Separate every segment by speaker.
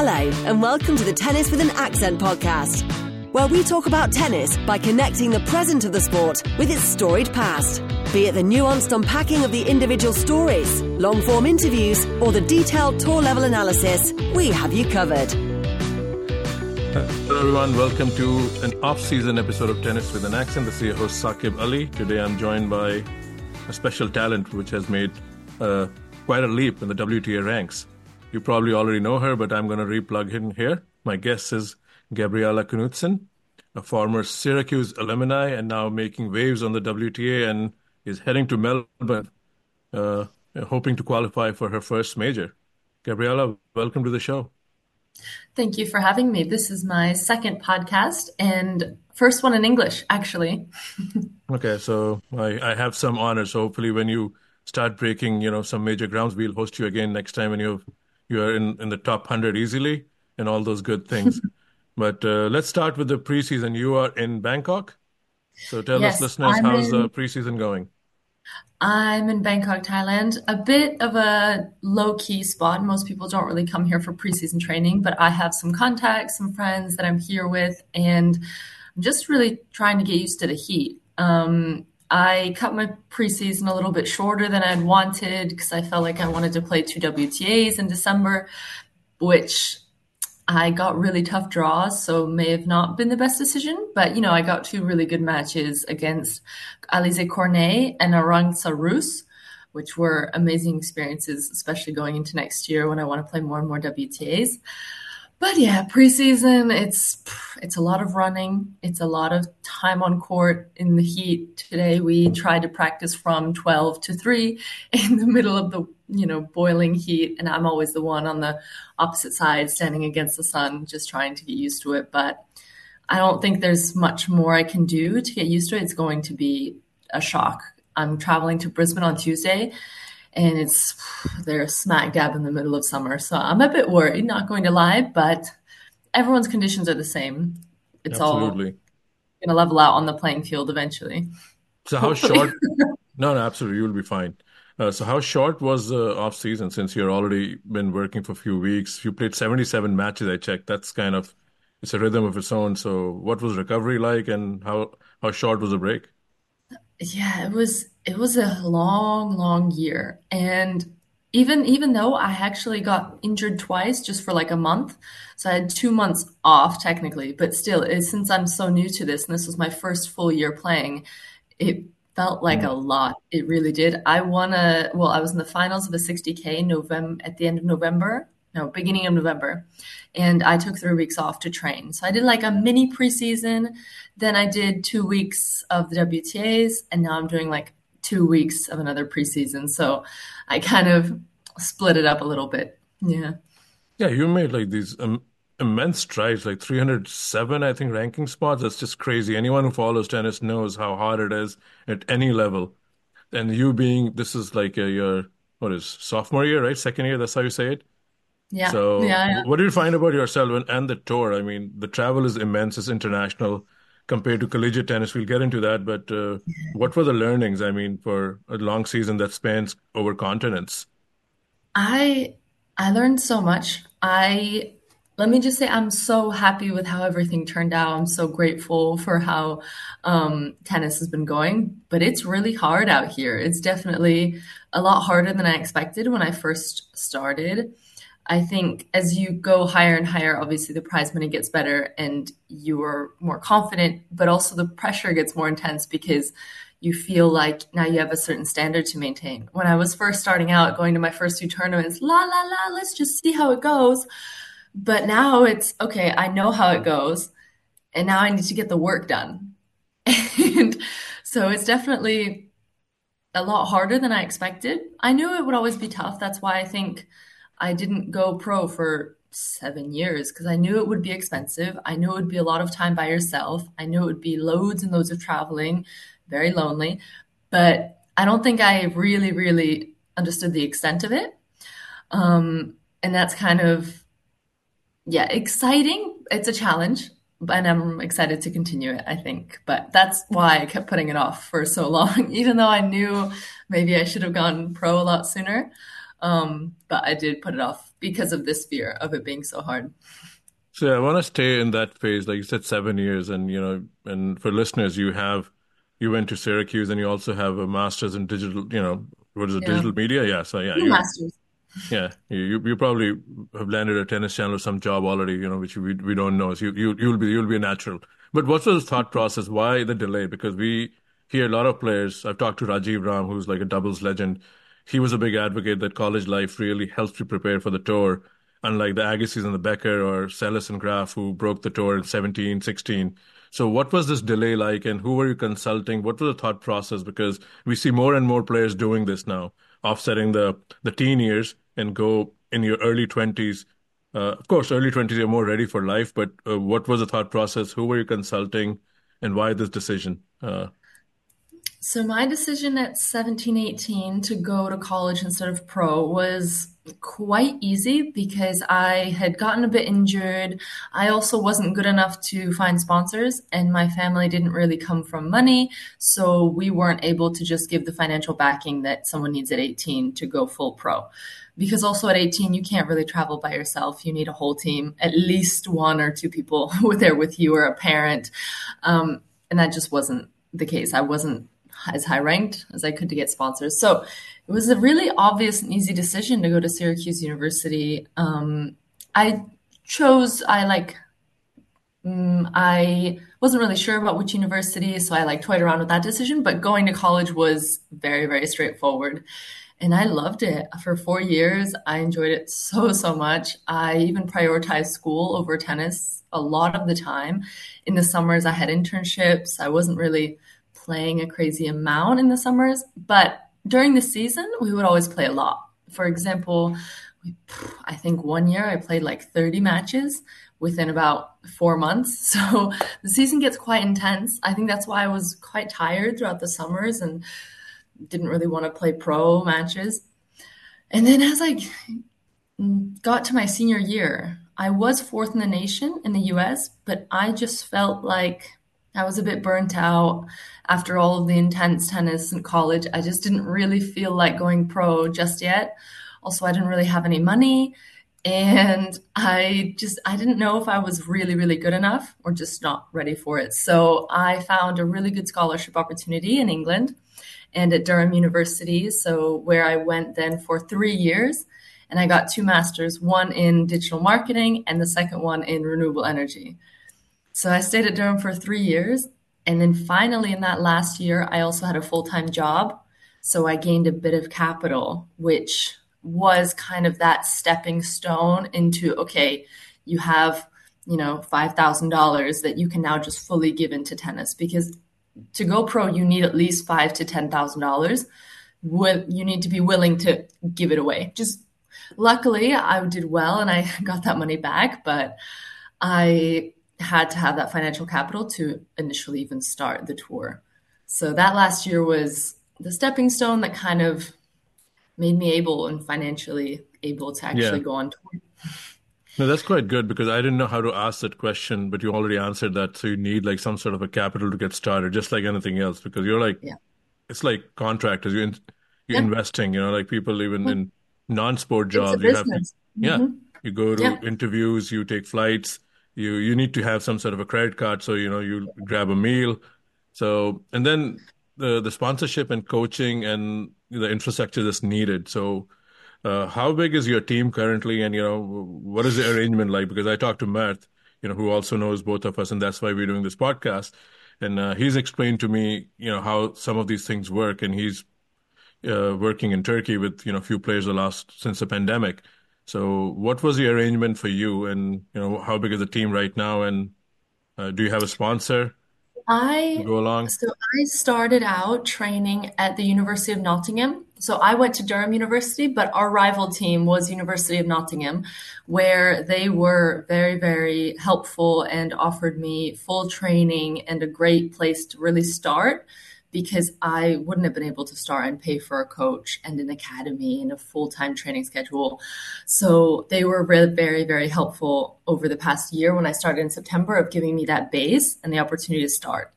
Speaker 1: Hello, and welcome to the Tennis with an Accent podcast, where we talk about tennis by connecting the present of the sport with its storied past. Be it the nuanced unpacking of the individual stories, long form interviews, or the detailed tour level analysis, we have you covered.
Speaker 2: Hello, everyone. Welcome to an off season episode of Tennis with an Accent. This is your host, Saqib Ali. Today I'm joined by a special talent which has made uh, quite a leap in the WTA ranks. You probably already know her, but I'm going to replug in here. My guest is Gabriela Knutson, a former Syracuse alumni and now making waves on the WTA and is heading to Melbourne, uh, hoping to qualify for her first major. Gabriela, welcome to the show.
Speaker 3: Thank you for having me. This is my second podcast and first one in English, actually.
Speaker 2: okay, so I, I have some honors. So hopefully, when you start breaking, you know, some major grounds, we'll host you again next time when you you are in, in the top 100 easily and all those good things. but uh, let's start with the preseason. You are in Bangkok. So tell yes, us, listeners, I'm how's in, the preseason going?
Speaker 3: I'm in Bangkok, Thailand. A bit of a low key spot. Most people don't really come here for preseason training, but I have some contacts, some friends that I'm here with, and I'm just really trying to get used to the heat. Um, I cut my preseason a little bit shorter than I'd wanted because I felt like I wanted to play two WTAs in December, which I got really tough draws, so may have not been the best decision. But you know, I got two really good matches against Alizé Cornet and Arantxa Rus, which were amazing experiences, especially going into next year when I want to play more and more WTAs but yeah, preseason it's it's a lot of running. It's a lot of time on court in the heat. Today we tried to practice from 12 to 3 in the middle of the, you know, boiling heat and I'm always the one on the opposite side standing against the sun just trying to get used to it, but I don't think there's much more I can do to get used to it. It's going to be a shock. I'm traveling to Brisbane on Tuesday and it's they're smack dab in the middle of summer. So I'm a bit worried, not going to lie, but everyone's conditions are the same. It's Absolutely. all going to level out on the playing field eventually.
Speaker 2: So how short? no, no, absolutely, you'll be fine. Uh, so how short was the off season since you're already been working for a few weeks? You played 77 matches. I checked. That's kind of it's a rhythm of its own. So what was recovery like, and how how short was the break?
Speaker 3: Yeah, it was it was a long, long year. And even even though I actually got injured twice just for like a month, so I had two months off technically, but still, it, since I'm so new to this and this was my first full year playing, it felt like a lot. It really did. I won a well, I was in the finals of a 60k November at the end of November, no, beginning of November. And I took three weeks off to train. So I did like a mini preseason. Then I did two weeks of the WTAs. And now I'm doing like two weeks of another preseason. So I kind of split it up a little bit. Yeah.
Speaker 2: Yeah. You made like these um, immense strides, like 307, I think, ranking spots. That's just crazy. Anyone who follows tennis knows how hard it is at any level. And you being, this is like a, your, what is sophomore year, right? Second year. That's how you say it.
Speaker 3: Yeah.
Speaker 2: So,
Speaker 3: yeah, yeah.
Speaker 2: what do you find about yourself and, and the tour? I mean, the travel is immense, it's international compared to collegiate tennis. We'll get into that. But uh, what were the learnings, I mean, for a long season that spans over continents?
Speaker 3: I I learned so much. I let me just say I'm so happy with how everything turned out. I'm so grateful for how um, tennis has been going, but it's really hard out here. It's definitely a lot harder than I expected when I first started. I think as you go higher and higher, obviously the prize money gets better and you are more confident, but also the pressure gets more intense because you feel like now you have a certain standard to maintain. When I was first starting out, going to my first two tournaments, la la la, let's just see how it goes. But now it's okay, I know how it goes, and now I need to get the work done. and so it's definitely a lot harder than I expected. I knew it would always be tough. That's why I think I didn't go pro for seven years because I knew it would be expensive. I knew it would be a lot of time by yourself. I knew it would be loads and loads of traveling, very lonely. But I don't think I really, really understood the extent of it. Um, and that's kind of, yeah, exciting. It's a challenge, and I'm excited to continue it, I think. But that's why I kept putting it off for so long, even though I knew maybe I should have gone pro a lot sooner. Um, but I did put it off because of this fear of it being so hard.
Speaker 2: So I want to stay in that phase, like you said, seven years, and you know, and for listeners, you have you went to Syracuse, and you also have a master's in digital. You know, what is it, yeah. digital media? Yeah, so yeah,
Speaker 3: you, masters.
Speaker 2: Yeah, you you probably have landed a tennis channel or some job already, you know, which we we don't know. So you you you'll be you'll be a natural. But what's the thought process? Why the delay? Because we hear a lot of players. I've talked to Rajiv Ram, who's like a doubles legend. He was a big advocate that college life really helps you prepare for the tour, unlike the Agassis and the Becker or Seles and Graf, who broke the tour in 17, 16. So what was this delay like, and who were you consulting? What was the thought process? Because we see more and more players doing this now, offsetting the the teen years and go in your early 20s. Uh, of course, early 20s, you're more ready for life, but uh, what was the thought process? Who were you consulting, and why this decision? Uh,
Speaker 3: so my decision at 17, 18 to go to college instead of pro was quite easy because I had gotten a bit injured. I also wasn't good enough to find sponsors and my family didn't really come from money. So we weren't able to just give the financial backing that someone needs at 18 to go full pro. Because also at 18, you can't really travel by yourself. You need a whole team, at least one or two people there with you or a parent. Um, and that just wasn't the case. I wasn't as high ranked as I could to get sponsors. So it was a really obvious and easy decision to go to Syracuse University. Um, I chose, I like, um, I wasn't really sure about which university, so I like toyed around with that decision, but going to college was very, very straightforward. And I loved it for four years. I enjoyed it so, so much. I even prioritized school over tennis a lot of the time. In the summers, I had internships. I wasn't really playing a crazy amount in the summers, but during the season, we would always play a lot. For example, I think one year I played like 30 matches within about four months. So the season gets quite intense. I think that's why I was quite tired throughout the summers and didn't really want to play pro matches. And then as I got to my senior year, I was fourth in the nation in the US, but I just felt like I was a bit burnt out after all of the intense tennis in college. I just didn't really feel like going pro just yet. Also, I didn't really have any money and I just I didn't know if I was really really good enough or just not ready for it. So, I found a really good scholarship opportunity in England and at Durham University, so where I went then for 3 years and I got two masters, one in digital marketing and the second one in renewable energy. So I stayed at Durham for three years. And then finally, in that last year, I also had a full time job. So I gained a bit of capital, which was kind of that stepping stone into okay, you have, you know, $5,000 that you can now just fully give into tennis because to go pro, you need at least five to $10,000. You need to be willing to give it away. Just luckily, I did well and I got that money back, but I had to have that financial capital to initially even start the tour. So that last year was the stepping stone that kind of made me able and financially able to actually yeah. go on tour.
Speaker 2: No, that's quite good because I didn't know how to ask that question, but you already answered that. So you need like some sort of a capital to get started, just like anything else, because you're like, yeah. it's like contractors. You're, in, you're yeah. investing, you know, like people even yeah. in non-sport jobs.
Speaker 3: You have to,
Speaker 2: yeah, mm-hmm. you go to interviews, you take flights, you you need to have some sort of a credit card so you know you grab a meal. So and then the the sponsorship and coaching and the infrastructure that's needed. So uh, how big is your team currently? And you know what is the arrangement like? Because i talked to Mert you know who also knows both of us and that's why we're doing this podcast. And uh, he's explained to me you know how some of these things work. And he's uh, working in turkey with you know a few players the last since the pandemic so, what was the arrangement for you, and you know, how big is the team right now, and uh, do you have a sponsor?
Speaker 3: I
Speaker 2: go along.
Speaker 3: So I started out training at the University of Nottingham. So I went to Durham University, but our rival team was University of Nottingham, where they were very, very helpful and offered me full training and a great place to really start because I wouldn't have been able to start and pay for a coach and an academy and a full time training schedule. So they were really very, very helpful over the past year when I started in September of giving me that base and the opportunity to start.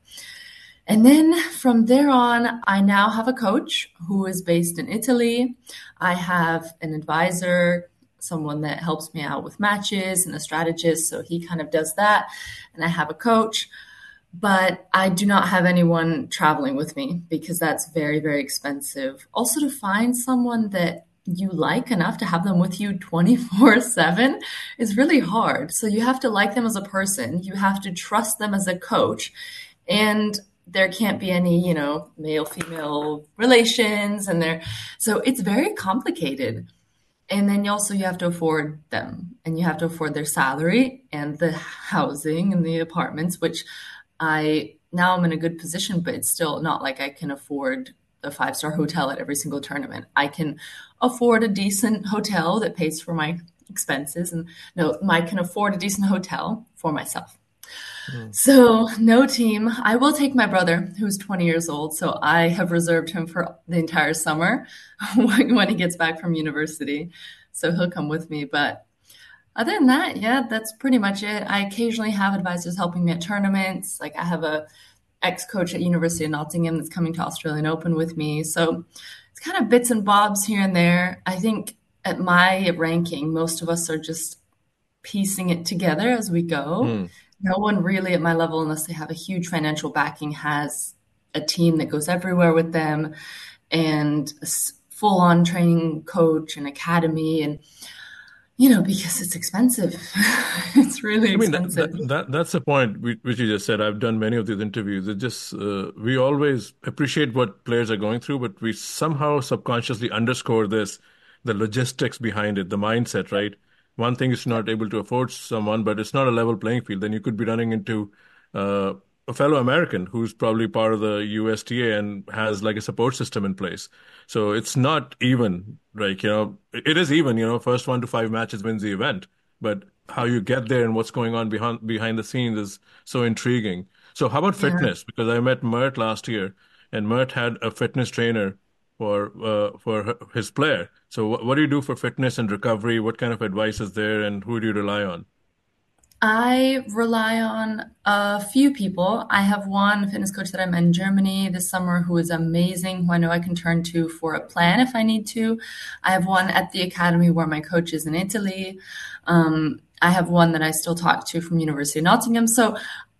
Speaker 3: And then from there on, I now have a coach who is based in Italy. I have an advisor someone that helps me out with matches and a strategist. So he kind of does that. And I have a coach. But I do not have anyone traveling with me because that's very, very expensive. Also, to find someone that you like enough to have them with you 24 7 is really hard. So you have to like them as a person, you have to trust them as a coach, and there can't be any, you know, male female relations and there so it's very complicated. And then also you have to afford them and you have to afford their salary and the housing and the apartments which I now I'm in a good position but it's still not like I can afford a five star hotel at every single tournament. I can afford a decent hotel that pays for my expenses and no I can afford a decent hotel for myself. Mm. So, no team. I will take my brother, who's 20 years old. So, I have reserved him for the entire summer when he gets back from university. So, he'll come with me. But other than that, yeah, that's pretty much it. I occasionally have advisors helping me at tournaments. Like, I have a ex coach at University of Nottingham that's coming to Australian Open with me. So, it's kind of bits and bobs here and there. I think at my ranking, most of us are just piecing it together as we go. Mm no one really at my level, unless they have a huge financial backing, has a team that goes everywhere with them and a full on training coach and academy and you know because it's expensive. It's really expensive
Speaker 2: I mean, that, that, that's the point which you just said. I've done many of these interviews. It just uh, we always appreciate what players are going through but we somehow subconsciously underscore this the logistics behind it the mindset right? One thing is not able to afford someone, but it's not a level playing field. Then you could be running into uh, a fellow American who's probably part of the USTA and has like a support system in place. So it's not even like, you know, it is even, you know, first one to five matches wins the event. But how you get there and what's going on behind behind the scenes is so intriguing. So how about fitness? Yeah. Because I met Mert last year and Mert had a fitness trainer for uh, for his player. So, what, what do you do for fitness and recovery? What kind of advice is there, and who do you rely on?
Speaker 3: I rely on a few people. I have one fitness coach that I met in Germany this summer who is amazing, who I know I can turn to for a plan if I need to. I have one at the academy where my coach is in Italy. Um, I have one that I still talk to from University of Nottingham. So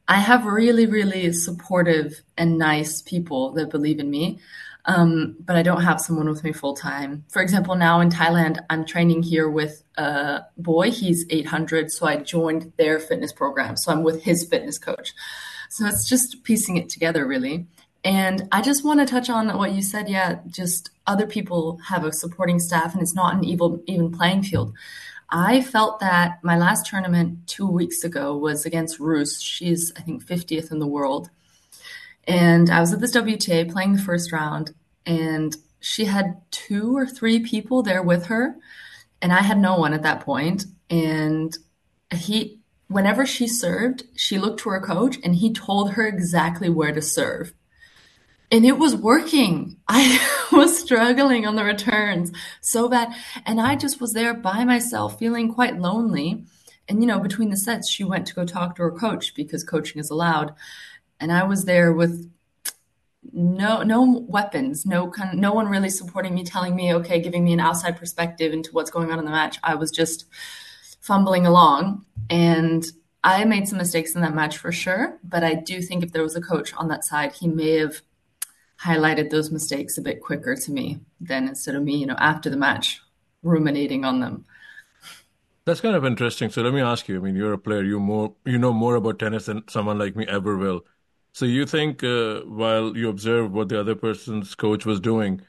Speaker 3: I have really, really supportive and nice people that believe in me. Um, but I don't have someone with me full time. For example, now in Thailand, I'm training here with a boy. He's 800, so I joined their fitness program. So I'm with his fitness coach. So it's just piecing it together, really. And I just want to touch on what you said. Yeah, just other people have a supporting staff, and it's not an evil, even playing field. I felt that my last tournament two weeks ago was against Rus. She's, I think, 50th in the world and I was at this WTA playing the first round, and she had two or three people there with her, and I had no one at that point. And he, whenever she served, she looked to her coach and he told her exactly where to serve. And it was working. I was struggling on the returns so bad. And I just was there by myself, feeling quite lonely. And, you know, between the sets, she went to go talk to her coach because coaching is allowed and I was there with no no weapons, no kind no one really supporting me, telling me, okay, giving me an outside perspective into what's going on in the match. I was just fumbling along, and I made some mistakes in that match for sure. But I do think if there was a coach on that side, he may have highlighted those mistakes a bit quicker to me than instead of me, you know, after the match ruminating on them.
Speaker 2: That's kind of interesting. So let me ask you. I mean, you're a player. You more you know more about tennis than someone like me ever will. So you think uh, while you observe what the other person's coach was doing,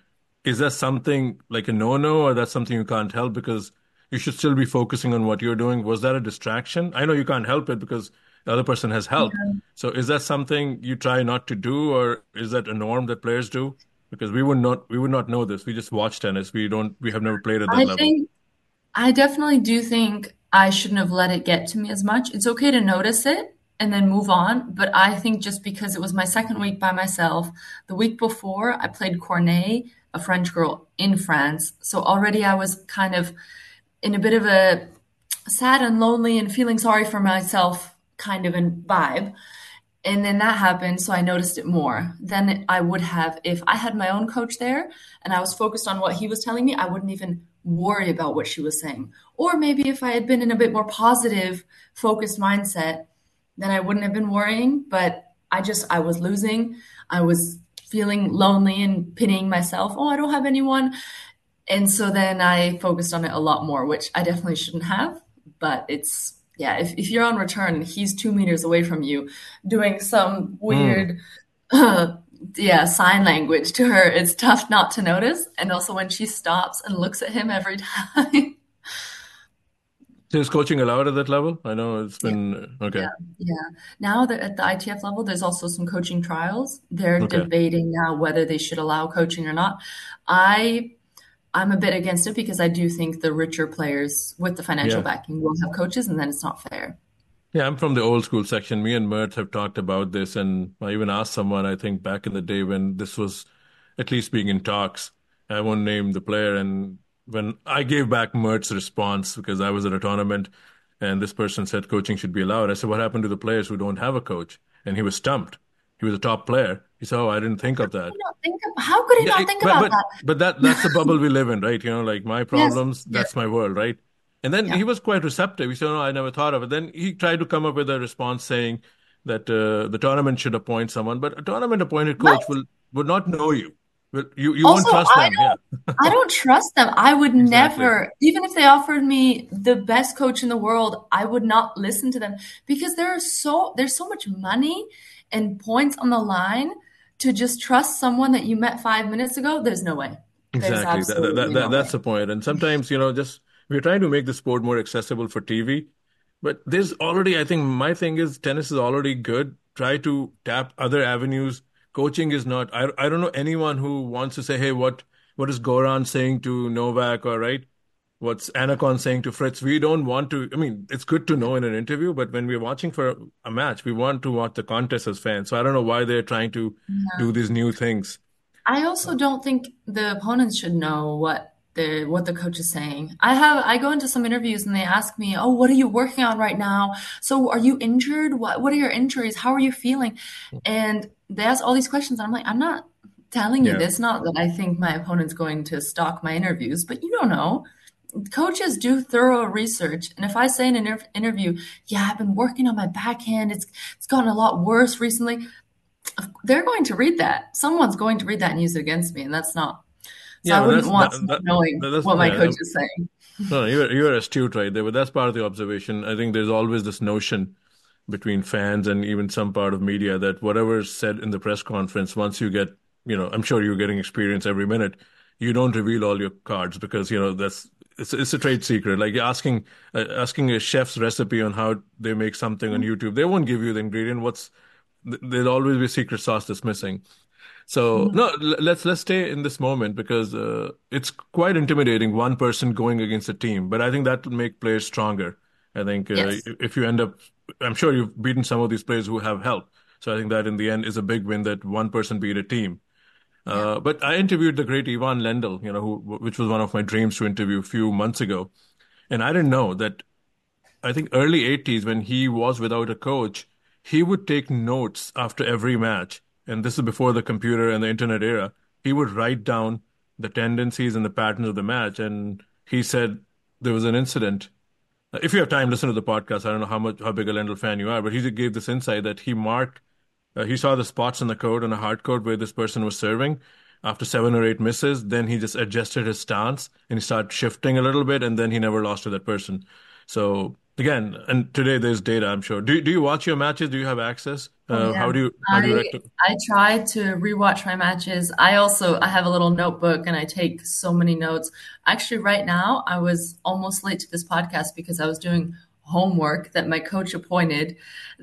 Speaker 2: is that something like a no-no, or that's something you can't help because you should still be focusing on what you're doing? Was that a distraction? I know you can't help it because the other person has help. Yeah. So is that something you try not to do, or is that a norm that players do? Because we would not we would not know this. We just watch tennis. We don't. We have never played at that I level.
Speaker 3: Think, I definitely do think I shouldn't have let it get to me as much. It's okay to notice it and then move on. But I think just because it was my second week by myself, the week before I played Cornet, a French girl in France. So already I was kind of in a bit of a sad and lonely and feeling sorry for myself kind of a vibe. And then that happened, so I noticed it more than I would have if I had my own coach there and I was focused on what he was telling me. I wouldn't even worry about what she was saying. Or maybe if I had been in a bit more positive, focused mindset, then I wouldn't have been worrying. But I just, I was losing. I was feeling lonely and pitying myself. Oh, I don't have anyone. And so then I focused on it a lot more, which I definitely shouldn't have. But it's, yeah, if, if you're on return he's two meters away from you doing some weird, mm. uh, yeah, sign language to her, it's tough not to notice. And also when she stops and looks at him every time.
Speaker 2: Is coaching allowed at that level? I know it's been yeah. okay.
Speaker 3: Yeah, yeah. Now that at the ITF level, there's also some coaching trials. They're okay. debating now whether they should allow coaching or not. I I'm a bit against it because I do think the richer players with the financial yeah. backing will have coaches, and then it's not fair.
Speaker 2: Yeah, I'm from the old school section. Me and Mert have talked about this, and I even asked someone, I think back in the day when this was at least being in talks. I won't name the player. And when I gave back Mert's response because I was at a tournament and this person said coaching should be allowed, I said, What happened to the players who don't have a coach? And he was stumped. He was a top player. He said, "Oh, I didn't think of that."
Speaker 3: Think of, how could he yeah, not think
Speaker 2: but,
Speaker 3: about
Speaker 2: but,
Speaker 3: that?
Speaker 2: But that—that's the bubble we live in, right? You know, like my problems, yes. that's my world, right? And then yeah. he was quite receptive. He said, "No, I never thought of it." Then he tried to come up with a response saying that uh, the tournament should appoint someone, but a tournament-appointed coach what? will would not know you. You you also, won't trust I them.
Speaker 3: Yeah. I don't trust them. I would exactly. never, even if they offered me the best coach in the world, I would not listen to them because there are so there's so much money and points on the line to just trust someone that you met five minutes ago. There's no way.
Speaker 2: Exactly. That, that, that, that's the point. And sometimes you know just we're trying to make the sport more accessible for TV, but there's already, I think my thing is tennis is already good. Try to tap other avenues. Coaching is not, I, I don't know anyone who wants to say, hey, what, what is Goran saying to Novak or right? What's Annacone saying to Fritz? We don't want to, I mean, it's good to know in an interview, but when we're watching for a match, we want to watch the contest as fans. So I don't know why they're trying to yeah. do these new things.
Speaker 3: I also don't think the opponents should know what the what the coach is saying. I have I go into some interviews and they ask me, "Oh, what are you working on right now? So, are you injured? What what are your injuries? How are you feeling?" And they ask all these questions. I'm like, I'm not telling you yeah. this. Not that I think my opponent's going to stalk my interviews, but you don't know. Coaches do thorough research, and if I say in an inter- interview, "Yeah, I've been working on my backhand. It's it's gotten a lot worse recently," they're going to read that. Someone's going to read that and use it against me, and that's not so yeah, I wouldn't want that, that, knowing what my yeah, coach is saying.
Speaker 2: No, you're you're astute right there, but that's part of the observation. I think there's always this notion between fans and even some part of media that whatever's said in the press conference, once you get, you know, I'm sure you're getting experience every minute, you don't reveal all your cards because you know that's it's it's a trade secret. Like asking uh, asking a chef's recipe on how they make something on mm-hmm. YouTube, they won't give you the ingredient. What's there'll always be a secret sauce that's missing. So mm-hmm. no, let's let's stay in this moment because uh, it's quite intimidating. One person going against a team, but I think that will make players stronger. I think uh, yes. if you end up, I'm sure you've beaten some of these players who have help. So I think that in the end is a big win that one person beat a team. Uh, But I interviewed the great Ivan Lendl, you know, who, which was one of my dreams to interview a few months ago, and I didn't know that. I think early 80s when he was without a coach, he would take notes after every match and this is before the computer and the internet era, he would write down the tendencies and the patterns of the match. And he said there was an incident. If you have time, listen to the podcast. I don't know how much how big a Lendl fan you are, but he gave this insight that he marked. Uh, he saw the spots on the court on a hard court where this person was serving. After seven or eight misses, then he just adjusted his stance and he started shifting a little bit, and then he never lost to that person. So again, and today there's data. I'm sure. Do do you watch your matches? Do you have access? Oh, uh, yeah. How do you? How do you
Speaker 3: I, I try to rewatch my matches. I also I have a little notebook and I take so many notes. Actually, right now I was almost late to this podcast because I was doing homework that my coach appointed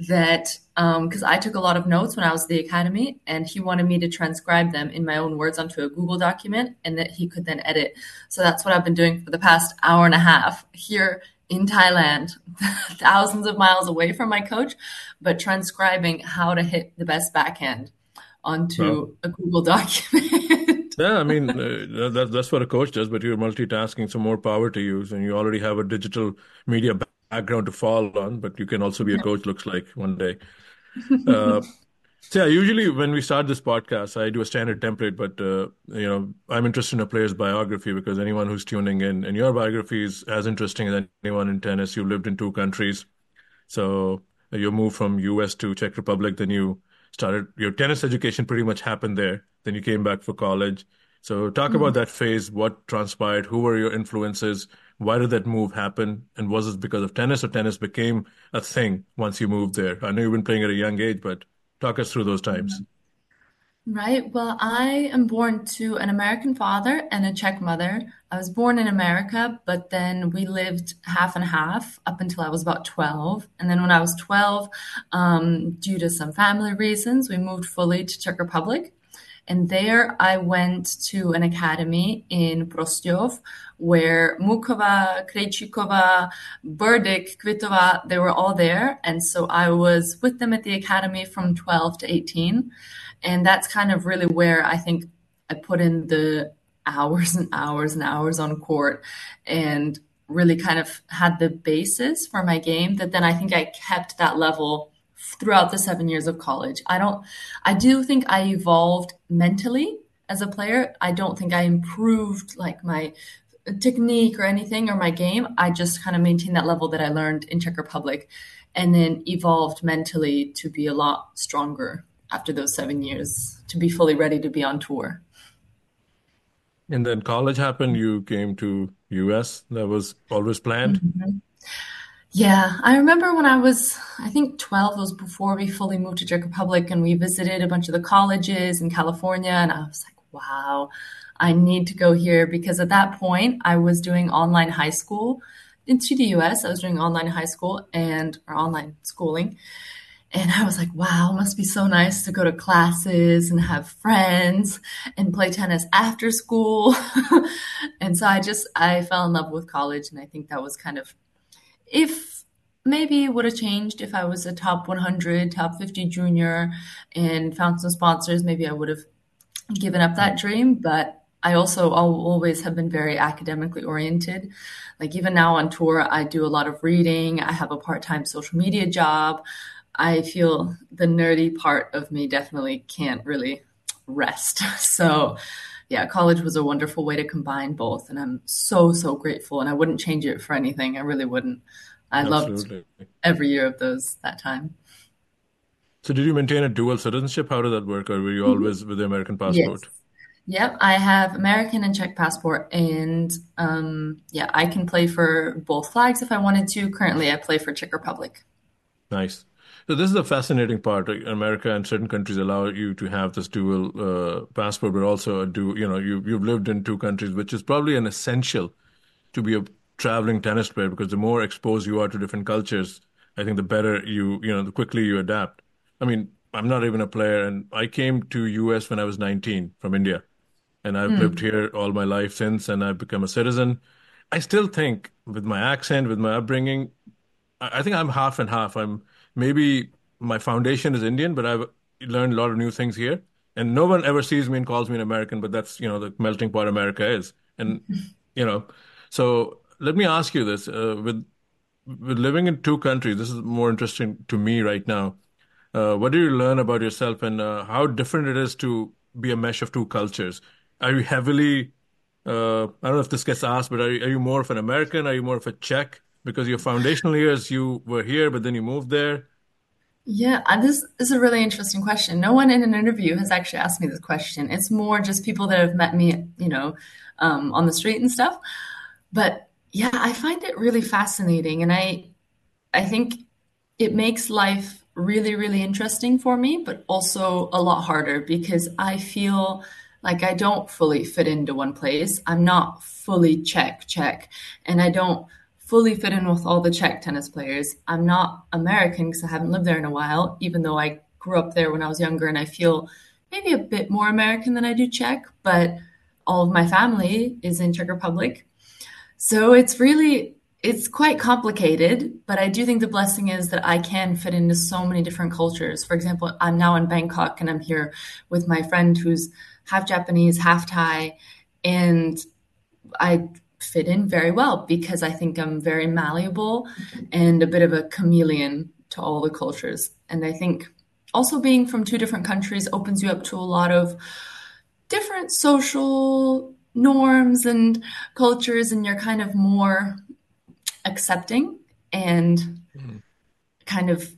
Speaker 3: that because um, I took a lot of notes when I was at the academy and he wanted me to transcribe them in my own words onto a Google document and that he could then edit. So that's what I've been doing for the past hour and a half here in Thailand, thousands of miles away from my coach, but transcribing how to hit the best backhand onto a Google document.
Speaker 2: yeah, I mean, uh, that, that's what a coach does, but you're multitasking, so more power to use, and you already have a digital media background to fall on, but you can also be a coach, looks like one day. Uh, So yeah, usually when we start this podcast, I do a standard template, but uh, you know, I'm interested in a player's biography because anyone who's tuning in, and your biography is as interesting as anyone in tennis. You lived in two countries, so you moved from U.S. to Czech Republic, then you started your tennis education. Pretty much happened there. Then you came back for college. So talk mm-hmm. about that phase. What transpired? Who were your influences? Why did that move happen? And was it because of tennis, or tennis became a thing once you moved there? I know you've been playing at a young age, but Talk us through those times.
Speaker 3: Right. Well, I am born to an American father and a Czech mother. I was born in America, but then we lived half and half up until I was about 12. And then when I was 12, um, due to some family reasons, we moved fully to Czech Republic. And there I went to an academy in Prostějov where Muchova, Krejčíková, Berdych, Kvitova, they were all there. And so I was with them at the academy from 12 to 18. And that's kind of really where I think I put in the hours and hours and hours on court and really kind of had the basis for my game that then I think I kept that level throughout the seven years of college. I don't, I do think I evolved mentally as a player. I don't think I improved like my technique or anything or my game. I just kind of maintained that level that I learned in Czech Republic and then evolved mentally to be a lot stronger after those seven years to be fully ready to be on tour.
Speaker 2: And then college happened. You came to US. That was always planned.
Speaker 3: Mm-hmm. Yeah, I remember when I was, I think 12 was before we fully moved to Czech Republic and we visited a bunch of the colleges in California. And I was like, wow, I need to go here because at that point I was doing online high school into the US. I was doing online high school and or online schooling. And I was like, wow, must be so nice to go to classes and have friends and play tennis after school. and so I just, I fell in love with college. And I think that was kind of if maybe it would have changed if I was a top 100, top 50 junior and found some sponsors, maybe I would have given up that dream. But I also always have been very academically oriented. Like even now on tour, I do a lot of reading. I have a part-time social media job. I feel the nerdy part of me definitely can't really rest. So yeah, college was a wonderful way to combine both. And I'm so, so grateful. And I wouldn't change it for anything. I really wouldn't. I Absolutely. loved every year of those that time.
Speaker 2: So, did you maintain a dual citizenship? How did that work? Or were you mm-hmm. always with the American passport?
Speaker 3: Yes. Yep, I have American and Czech passport, and um, yeah, I can play for both flags if I wanted to. Currently, I play for Czech Republic.
Speaker 2: Nice. So this is the fascinating part. America and certain countries allow you to have this dual uh, passport, but also do you know you you've lived in two countries, which is probably an essential to be a traveling tennis player because the more exposed you are to different cultures, I think the better you you know the quickly you adapt. I mean, I'm not even a player, and I came to US when I was 19 from India, and I've mm. lived here all my life since, and I've become a citizen. I still think with my accent, with my upbringing, I think I'm half and half. I'm maybe my foundation is Indian, but I've learned a lot of new things here. And no one ever sees me and calls me an American, but that's you know the melting pot America is. And you know, so let me ask you this: uh, with with living in two countries, this is more interesting to me right now. Uh, what do you learn about yourself, and uh, how different it is to be a mesh of two cultures? Are you heavily uh, I don't know if this gets asked, but are you, are you more of an American? Are you more of a Czech? Because your foundational years you were here, but then you moved there?
Speaker 3: Yeah, this is a really interesting question. No one in an interview has actually asked me this question. It's more just people that have met me, you know, um, on the street and stuff. But yeah, I find it really fascinating, and I, I think it makes life really, really interesting for me, but also a lot harder because I feel like I don't fully fit into one place. I'm not fully Czech Czech, and I don't fully fit in with all the Czech tennis players. I'm not American because I haven't lived there in a while, even though I grew up there when I was younger and I feel maybe a bit more American than I do Czech, but all of my family is in Czech Republic. So it's really it's quite complicated, but I do think the blessing is that I can fit into so many different cultures. For example, I'm now in Bangkok and I'm here with my friend who's half Japanese, half Thai, and I fit in very well because I think I'm very malleable and a bit of a chameleon to all the cultures. And I think also being from two different countries opens you up to a lot of different social norms and cultures, and you're kind of more accepting and mm. kind of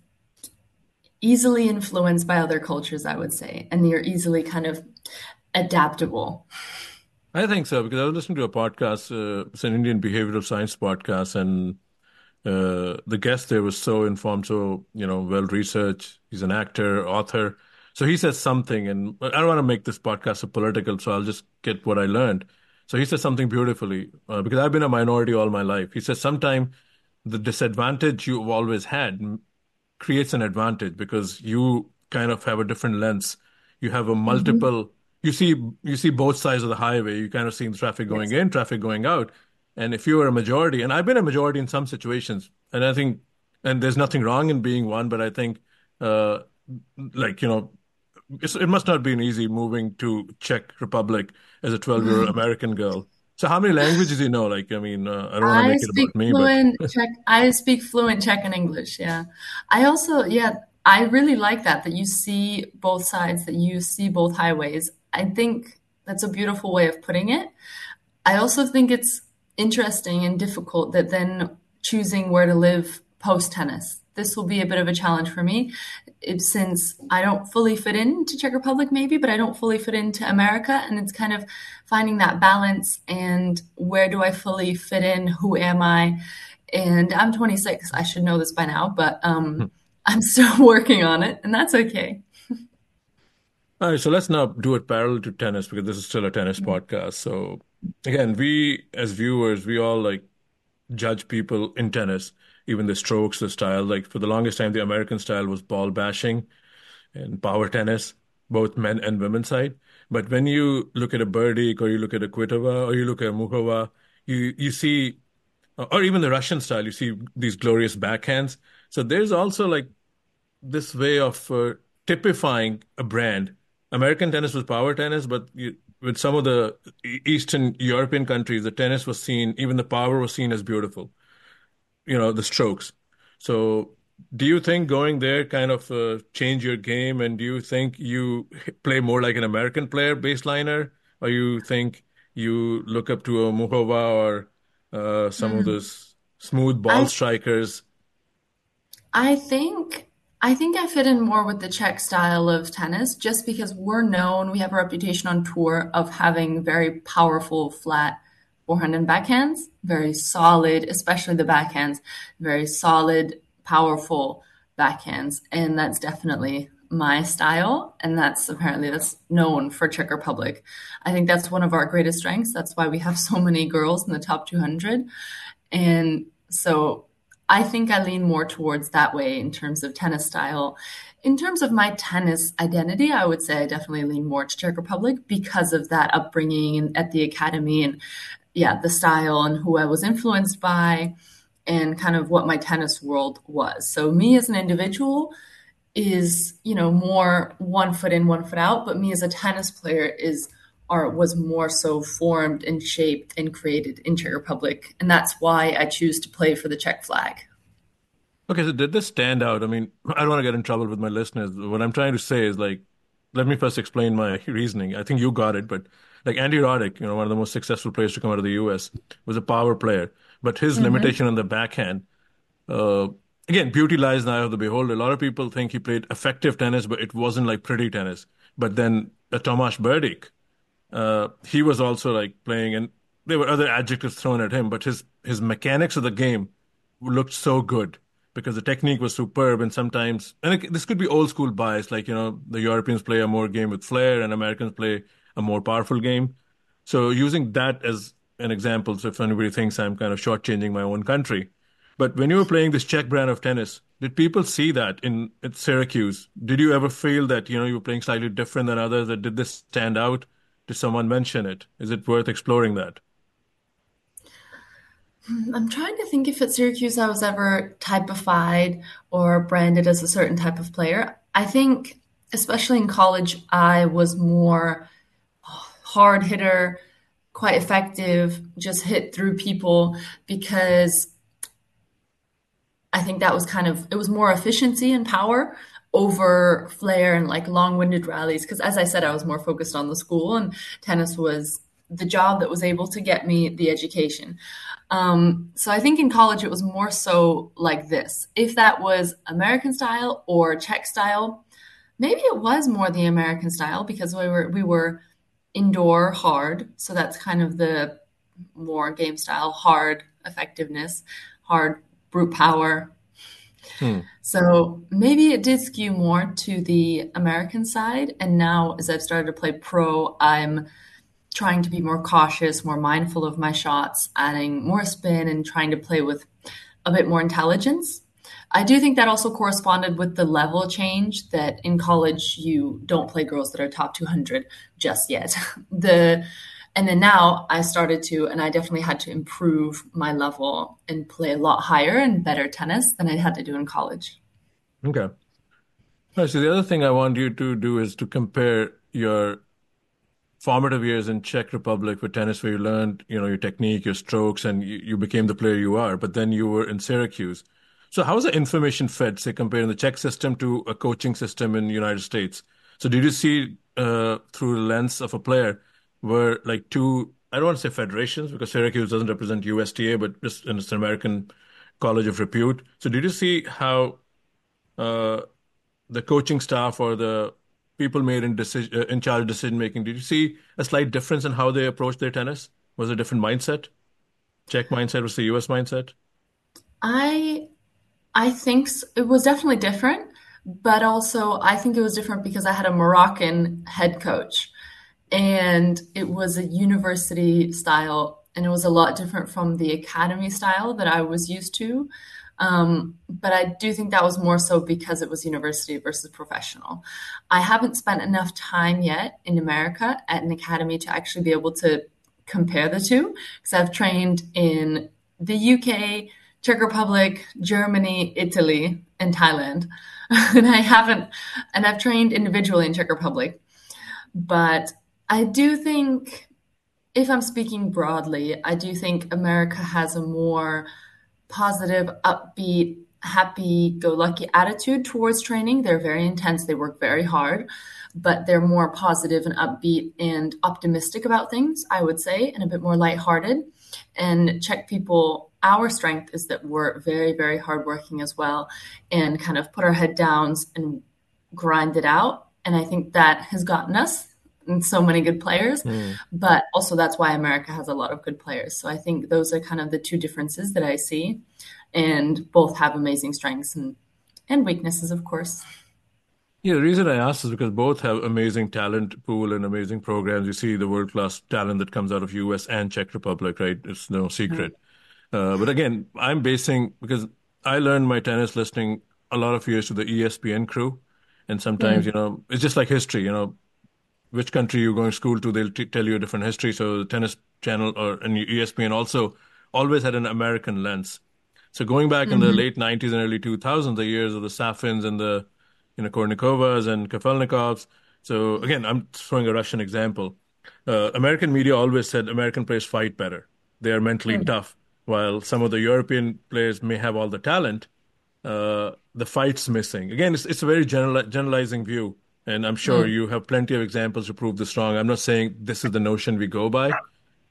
Speaker 3: easily influenced by other cultures, I would say, and you're easily kind of adaptable.
Speaker 2: I think so because I was listening to a podcast. Uh, it's an Indian behavioral science podcast, and uh, the guest there was so informed, so you know, well researched. He's an actor, author. So he says something, and I don't want to make this podcast so political, so I'll just get what I learned. So he says something beautifully uh, because I've been a minority all my life. He says sometimes the disadvantage you've always had creates an advantage because you kind of have a different lens. You have a multiple. Mm-hmm. You see, you see both sides of the highway. You kind of see the traffic going yes. in, traffic going out. And if you are a majority, and I've been a majority in some situations, and I think, and there's nothing wrong in being one, but I think, uh, like you know, it must not be an easy moving to Czech Republic as a 12 year old mm-hmm. American girl. So how many languages do you know? Like, I mean, uh, I don't want to make it about me,
Speaker 3: fluent but Czech. I speak fluent Czech and English. Yeah, I also, yeah, I really like that that you see both sides, that you see both highways. I think that's a beautiful way of putting it. I also think it's interesting and difficult that then choosing where to live post tennis. This will be a bit of a challenge for me it, since I don't fully fit into Czech Republic, maybe, but I don't fully fit into America. And it's kind of finding that balance and where do I fully fit in? Who am I? And I'm 26. I should know this by now, but um, hmm. I'm still working on it, and that's okay.
Speaker 2: All right, so let's now do it parallel to tennis because this is still a tennis mm-hmm. podcast. So again, we as viewers, we all like judge people in tennis, even the strokes, the style. Like for the longest time, the American style was ball bashing and power tennis, both men and women side. But when you look at a Berdych or you look at a Kvitova or you look at Muchova, you you see, or even the Russian style, you see these glorious backhands. So there's also like this way of uh, typifying a brand. American tennis was power tennis, but you, with some of the Eastern European countries, the tennis was seen, even the power was seen as beautiful. You know, the strokes. So, do you think going there kind of uh, change your game? And do you think you play more like an American player, baseliner, or you think you look up to a Muchova or uh, some mm. of those smooth ball I, strikers?
Speaker 3: I think I think I fit in more with the Czech style of tennis just because we're known, we have a reputation on tour of having very powerful, flat forehand and backhands, very solid, especially the backhands, very solid, powerful backhands. And that's definitely my style. And that's apparently that's known for Czech Republic. I think that's one of our greatest strengths. That's why we have so many girls in the top 200. And so I think I lean more towards that way in terms of tennis style. In terms of my tennis identity, I would say I definitely lean more to Czech Republic because of that upbringing at the academy and yeah, the style and who I was influenced by and kind of what my tennis world was. So me as an individual is, you know, more one foot in, one foot out, but me as a tennis player is art was more so formed and shaped and created in Czech Republic. And that's why I choose to play for the Czech flag.
Speaker 2: Okay, so did this stand out? I mean, I don't want to get in trouble with my listeners. What I'm trying to say is like, let me first explain my reasoning. I think you got it, but like Andy Roddick, you know, one of the most successful players to come out of the U.S., was a power player, but his mm-hmm. limitation on the backhand, uh, again, beauty lies in the eye of the beholder. A lot of people think he played effective tennis, but it wasn't like pretty tennis. But then uh, Tomáš Berdych, uh, he was also like playing, and there were other adjectives thrown at him, but his his mechanics of the game looked so good because the technique was superb. And sometimes, and it, this could be old school bias, like you know, the Europeans play a more game with flair, and Americans play a more powerful game. So using that as an example, so if anybody thinks I'm kind of shortchanging my own country, but when you were playing this Czech brand of tennis, did people see that in at Syracuse? Did you ever feel that you know you were playing slightly different than others? That did this stand out? Did someone mention it? Is it worth exploring that?
Speaker 3: I'm trying to think if at Syracuse I was ever typified or branded as a certain type of player. I think, especially in college, I was more hard hitter, quite effective, just hit through people because I think that was kind of it was more efficiency and power over flair and like long-winded rallies because as I said I was more focused on the school and tennis was the job that was able to get me the education. Um, so I think in college it was more so like this. If that was American style or Czech style, maybe it was more the American style because we were we were indoor hard, so that's kind of the more game style hard effectiveness, hard brute power. Hmm. So maybe it did skew more to the American side, and now as I've started to play pro, I'm trying to be more cautious, more mindful of my shots, adding more spin and trying to play with a bit more intelligence. I do think that also corresponded with the level change that in college you don't play girls that are top 200 just yet. the and then now I started to and I definitely had to improve my level and play a lot higher and better tennis than I had to do in college.
Speaker 2: Okay. Right, so the other thing I want you to do is to compare your formative years in Czech Republic for tennis, where you learned, you know, your technique, your strokes, and you, you became the player you are. But then you were in Syracuse. So how is the information fed, say, comparing the Czech system to a coaching system in the United States? So did you see uh, through the lens of a player where like two, I don't want to say federations because Syracuse doesn't represent USTA, but just it's an American college of repute. So did you see how uh, the coaching staff or the people made in decision uh, in charge of decision making. Did you see a slight difference in how they approached their tennis? Was a different mindset? Czech mindset was the U.S. mindset.
Speaker 3: I I think it was definitely different, but also I think it was different because I had a Moroccan head coach, and it was a university style, and it was a lot different from the academy style that I was used to. Um, but I do think that was more so because it was university versus professional. I haven't spent enough time yet in America at an academy to actually be able to compare the two because I've trained in the UK, Czech Republic, Germany, Italy, and Thailand. and I haven't, and I've trained individually in Czech Republic. But I do think, if I'm speaking broadly, I do think America has a more positive, upbeat, happy go lucky attitude towards training. They're very intense, they work very hard, but they're more positive and upbeat and optimistic about things, I would say, and a bit more lighthearted. And Czech people, our strength is that we're very, very hardworking as well and kind of put our head down and grind it out. And I think that has gotten us and so many good players. Mm. But also, that's why America has a lot of good players. So I think those are kind of the two differences that I see. And both have amazing strengths and, and weaknesses, of course.
Speaker 2: Yeah, the reason I asked is because both have amazing talent pool and amazing programs. You see the world class talent that comes out of US and Czech Republic, right? It's no secret. Mm-hmm. Uh, but again, I'm basing because I learned my tennis listening a lot of years to the ESPN crew, and sometimes mm-hmm. you know it's just like history. You know, which country you're going to school to, they'll t- tell you a different history. So the tennis channel or and ESPN also always had an American lens. So going back mm-hmm. in the mm-hmm. late 90s and early 2000s, the years of the Safins and the you know Kournikovas and Kafelnikovs. So again, I'm throwing a Russian example. Uh, American media always said American players fight better. They are mentally tough, while some of the European players may have all the talent. Uh, the fight's missing. Again, it's, it's a very general, generalizing view. And I'm sure mm. you have plenty of examples to prove this wrong. I'm not saying this is the notion we go by,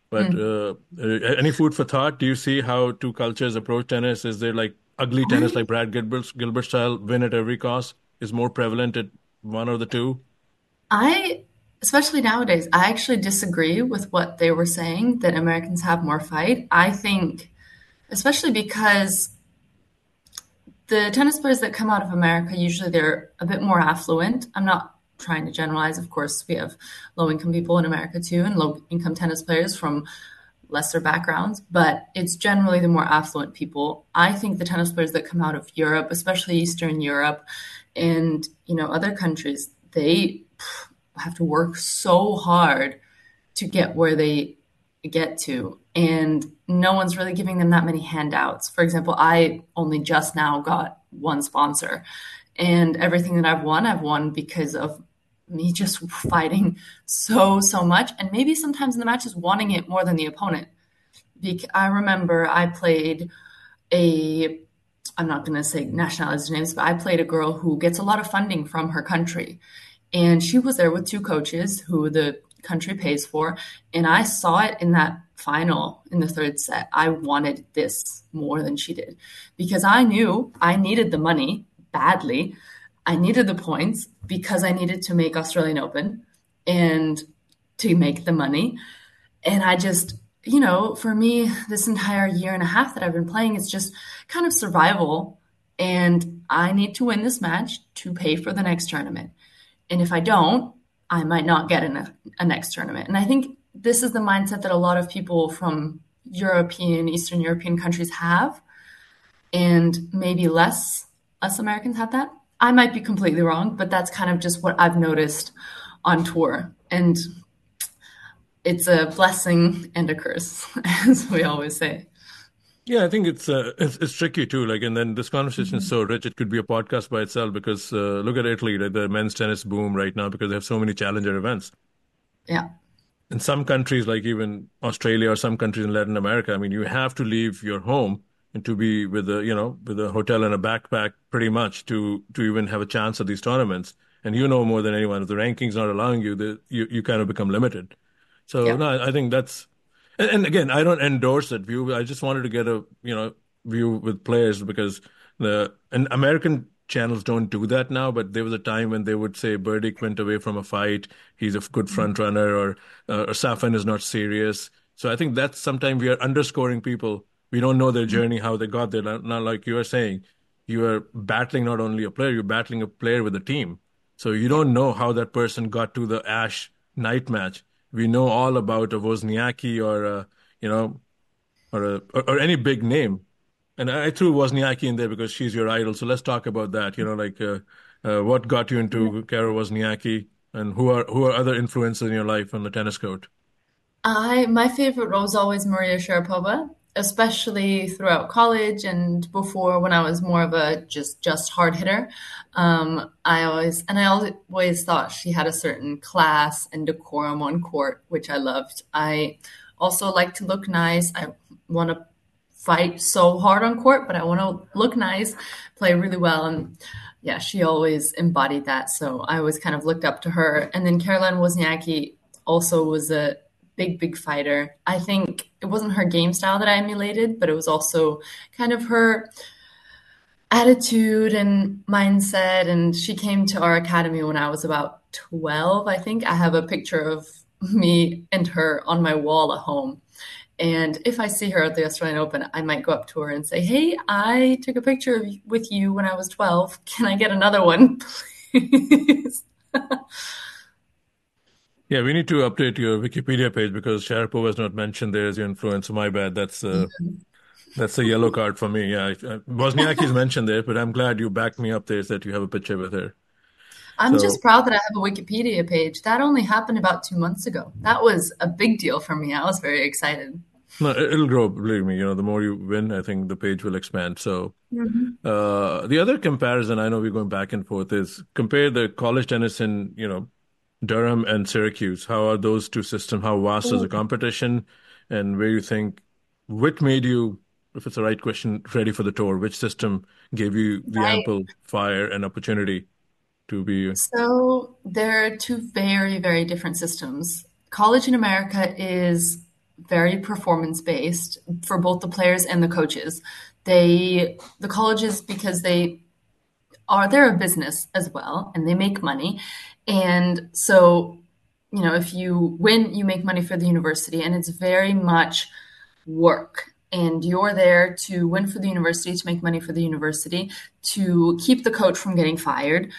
Speaker 2: but mm. uh, any food for thought? Do you see how two cultures approach tennis? Is there like ugly tennis, like Brad Gilbert's, Gilbert style, win at every cost, is more prevalent at one or the two?
Speaker 3: I, especially nowadays, I actually disagree with what they were saying that Americans have more fight. I think, especially because the tennis players that come out of America usually they're a bit more affluent. I'm not trying to generalize. Of course, we have low income people in America too, and low income tennis players from lesser backgrounds, but it's generally the more affluent people. I think the tennis players that come out of Europe, especially Eastern Europe and, you know, other countries, they have to work so hard to get where they get to and no one's really giving them that many handouts. For example, I only just now got one sponsor, and everything that I've won, I've won because of me just fighting so so much, and maybe sometimes in the matches wanting it more than the opponent. I remember I played a I'm not going to say nationalities names, but I played a girl who gets a lot of funding from her country. And she was there with two coaches who the country pays for. And I saw it in that final in the third set. I wanted this more than she did because I knew I needed the money badly. I needed the points because I needed to make Australian Open and to make the money. And I just, you know, for me, this entire year and a half that I've been playing, it's just kind of survival. And I need to win this match to pay for the next tournament. And if I don't, I might not get in a, a next tournament. And I think this is the mindset that a lot of people from European, Eastern European countries have. And maybe less us Americans have that. I might be completely wrong, but that's kind of just what I've noticed on tour. And it's a blessing and a curse, as we always say.
Speaker 2: Yeah, I think it's uh, it's, it's tricky too. Like, and then this conversation mm-hmm. is so rich; it could be a podcast by itself. Because uh, look at Italy, like the men's tennis boom right now, because they have so many challenger events.
Speaker 3: Yeah.
Speaker 2: In some countries, like even Australia or some countries in Latin America, I mean, you have to leave your home and to be with a you know with a hotel and a backpack pretty much to to even have a chance at these tournaments. And you know more than anyone, if the rankings not allowing you, the, you you kind of become limited. So yeah. no, I think that's and, and, again, I don't endorse that view. I just wanted to get a you know view with players because the and American channels don't do that now. But there was a time when they would say Berdych went away from a fight. He's a good mm-hmm. front runner, or uh, or Safin is not serious. So I think that's sometimes we are underscoring people. We don't know their mm-hmm. journey, how they got there. Not like you are saying, you are battling not only a player, you're battling a player with a team. So you don't know how that person got to the Ashe night match we know all about a Wozniacki or a, you know, or a, or, or any big name. And I threw Wozniacki in there because she's your idol. So let's talk about that. You know, like uh, uh, what got you into Kara Wozniacki, and who are who are other influences in your life on the tennis court?
Speaker 3: I my favorite was always Maria Sharapova especially throughout college and before when I was more of a just just hard hitter. Um, I always and I always thought she had a certain class and decorum on court, which I loved. I also like to look nice. I want to fight so hard on court, but I want to look nice, play really well, and yeah, she always embodied that. So I always kind of looked up to her. And then Caroline Wozniacki also was a big, big fighter. I think it wasn't her game style that I emulated, but it was also kind of her attitude and mindset. And she came to our academy when I was about 12, I think. I have a picture of me and her on my wall at home. And if I see her at the Australian Open, I might go up to her and say, Hey, I took a picture with you when I was 12. Can I get another one, please?
Speaker 2: Yeah, we need to update your Wikipedia page because Sharapova was not mentioned there as your influence. My bad. That's uh, that's a yellow card for me. Yeah, Wozniacki is mentioned there, but I'm glad you backed me up there that you have a picture with her.
Speaker 3: I'm so, just proud that I have a Wikipedia page. That only happened about two months ago. That was a big deal for me. I was very excited.
Speaker 2: No, it'll grow. Believe me. You know, the more you win, I think the page will expand. So, mm-hmm. uh, the other comparison I know we're going back and forth is compare the college tennis in you know Durham and Syracuse. How are those two systems? How vast is the competition? And where you think, what made you, if it's the right question, ready for the tour? Which system gave you the right. ample fire and opportunity to be?
Speaker 3: So there are two very, very different systems. College in America is very performance based for both the players and the coaches. They, the colleges, because they are, they're a business as well and they make money and so, you know, if you win, you make money for the university, and it's very much work. And you're there to win for the university, to make money for the university, to keep the coach from getting fired.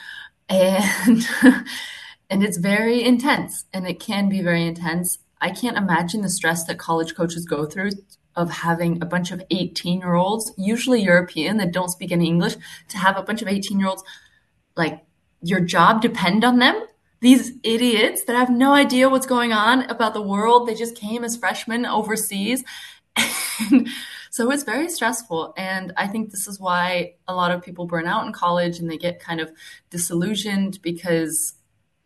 Speaker 3: And and it's very intense and it can be very intense. I can't imagine the stress that college coaches go through of having a bunch of 18 year olds, usually European that don't speak any English, to have a bunch of 18 year olds like your job depend on them? These idiots that have no idea what's going on about the world. They just came as freshmen overseas. And so it's very stressful. And I think this is why a lot of people burn out in college and they get kind of disillusioned because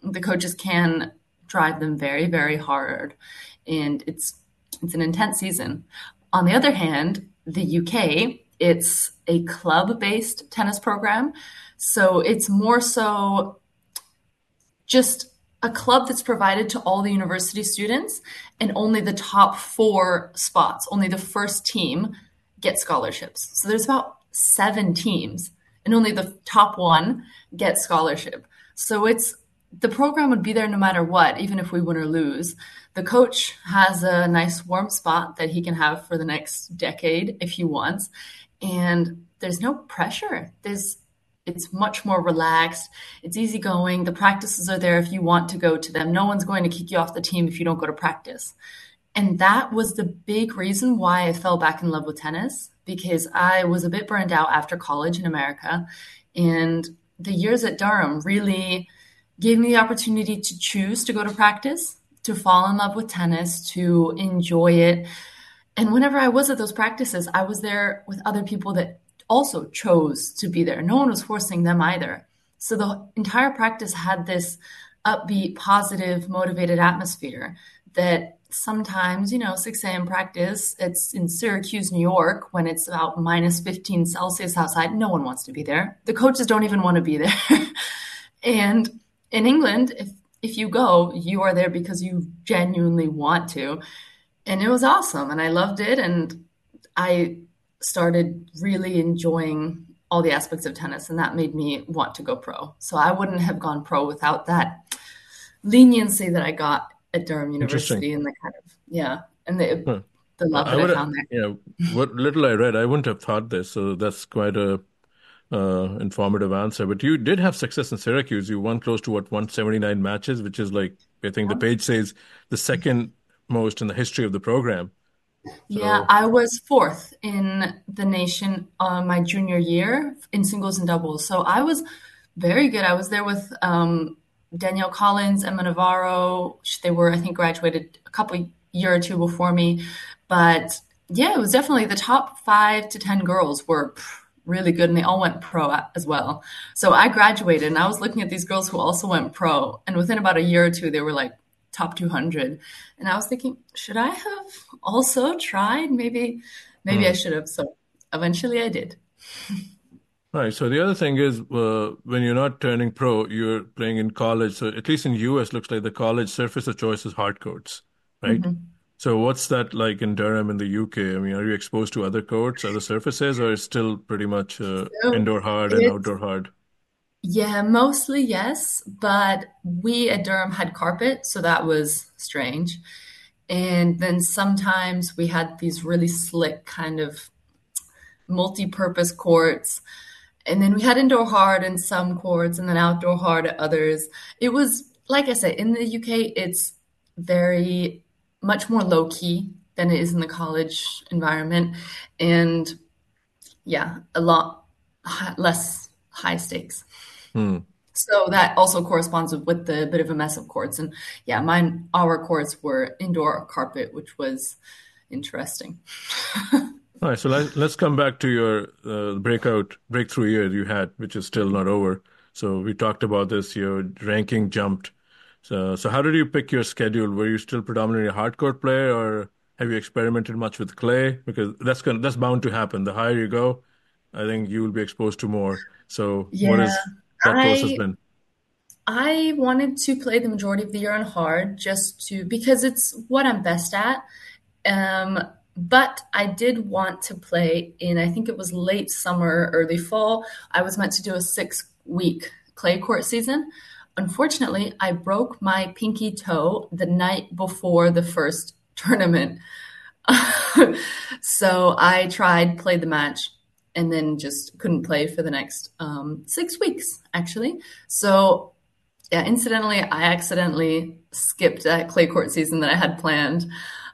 Speaker 3: the coaches can drive them very, very hard. And it's it's an intense season. On the other hand, the UK it's a club based tennis program. So it's more so just a club that's provided to all the university students, and only the top four spots, only the first team get scholarships. So there's about seven teams, and only the top one gets scholarship. So it's the program would be there no matter what, even if we win or lose. The coach has a nice warm spot that he can have for the next decade if he wants. And there's no pressure. There's it's much more relaxed. It's easygoing. The practices are there if you want to go to them. No one's going to kick you off the team if you don't go to practice. And that was the big reason why I fell back in love with tennis because I was a bit burned out after college in America. And the years at Durham really gave me the opportunity to choose to go to practice, to fall in love with tennis, to enjoy it. And whenever I was at those practices, I was there with other people that also chose to be there. No one was forcing them either. So the entire practice had this upbeat, positive, motivated atmosphere that sometimes, you know, 6 a.m. practice, it's in Syracuse, New York, when it's about minus 15 Celsius outside. No one wants to be there. The coaches don't even want to be there. and in England, if if you go, you are there because you genuinely want to. And it was awesome and I loved it and I started really enjoying all the aspects of tennis and that made me want to go pro. So I wouldn't have gone pro without that leniency that I got at Durham University and the kind of yeah, and the huh. the love I that I found there.
Speaker 2: Yeah, what little I read, I wouldn't have thought this. So that's quite a uh, informative answer. But you did have success in Syracuse. You won close to what 179 matches, which is like I think the page says the second most in the history of the program.
Speaker 3: So, yeah, I was fourth in the nation uh, my junior year in singles and doubles. So I was very good. I was there with um, Danielle Collins, Emma Navarro. They were, I think, graduated a couple year or two before me. But yeah, it was definitely the top five to ten girls were really good and they all went pro as well. So I graduated and I was looking at these girls who also went pro. And within about a year or two, they were like top 200. And I was thinking, should I have also tried? Maybe, maybe mm. I should have. So eventually I did.
Speaker 2: Right. So the other thing is, uh, when you're not turning pro, you're playing in college. So at least in US, looks like the college surface of choice is hard courts, right? Mm-hmm. So what's that like in Durham in the UK? I mean, are you exposed to other courts, other surfaces, or is still pretty much uh, so indoor hard and outdoor hard?
Speaker 3: Yeah, mostly yes, but we at Durham had carpet, so that was strange. And then sometimes we had these really slick kind of multi-purpose courts. And then we had indoor hard in some courts and then outdoor hard at others. It was like I said, in the UK it's very much more low key than it is in the college environment. And yeah, a lot less high stakes. Hmm. So that also corresponds with the bit of a mess of courts. And yeah, mine, our courts were indoor carpet, which was interesting.
Speaker 2: All right, so let, us come back to your uh, breakout breakthrough year you had, which is still not over. So we talked about this. Your ranking jumped so, so how did you pick your schedule? Were you still predominantly a hard court player, or have you experimented much with clay? Because that's gonna, that's bound to happen. The higher you go, I think you will be exposed to more. So, yeah, what is that process been?
Speaker 3: I wanted to play the majority of the year on hard, just to because it's what I'm best at. Um, but I did want to play in. I think it was late summer, early fall. I was meant to do a six week clay court season unfortunately, I broke my pinky toe the night before the first tournament. so I tried, played the match, and then just couldn't play for the next um, six weeks, actually. So, yeah, incidentally, I accidentally skipped that clay court season that I had planned.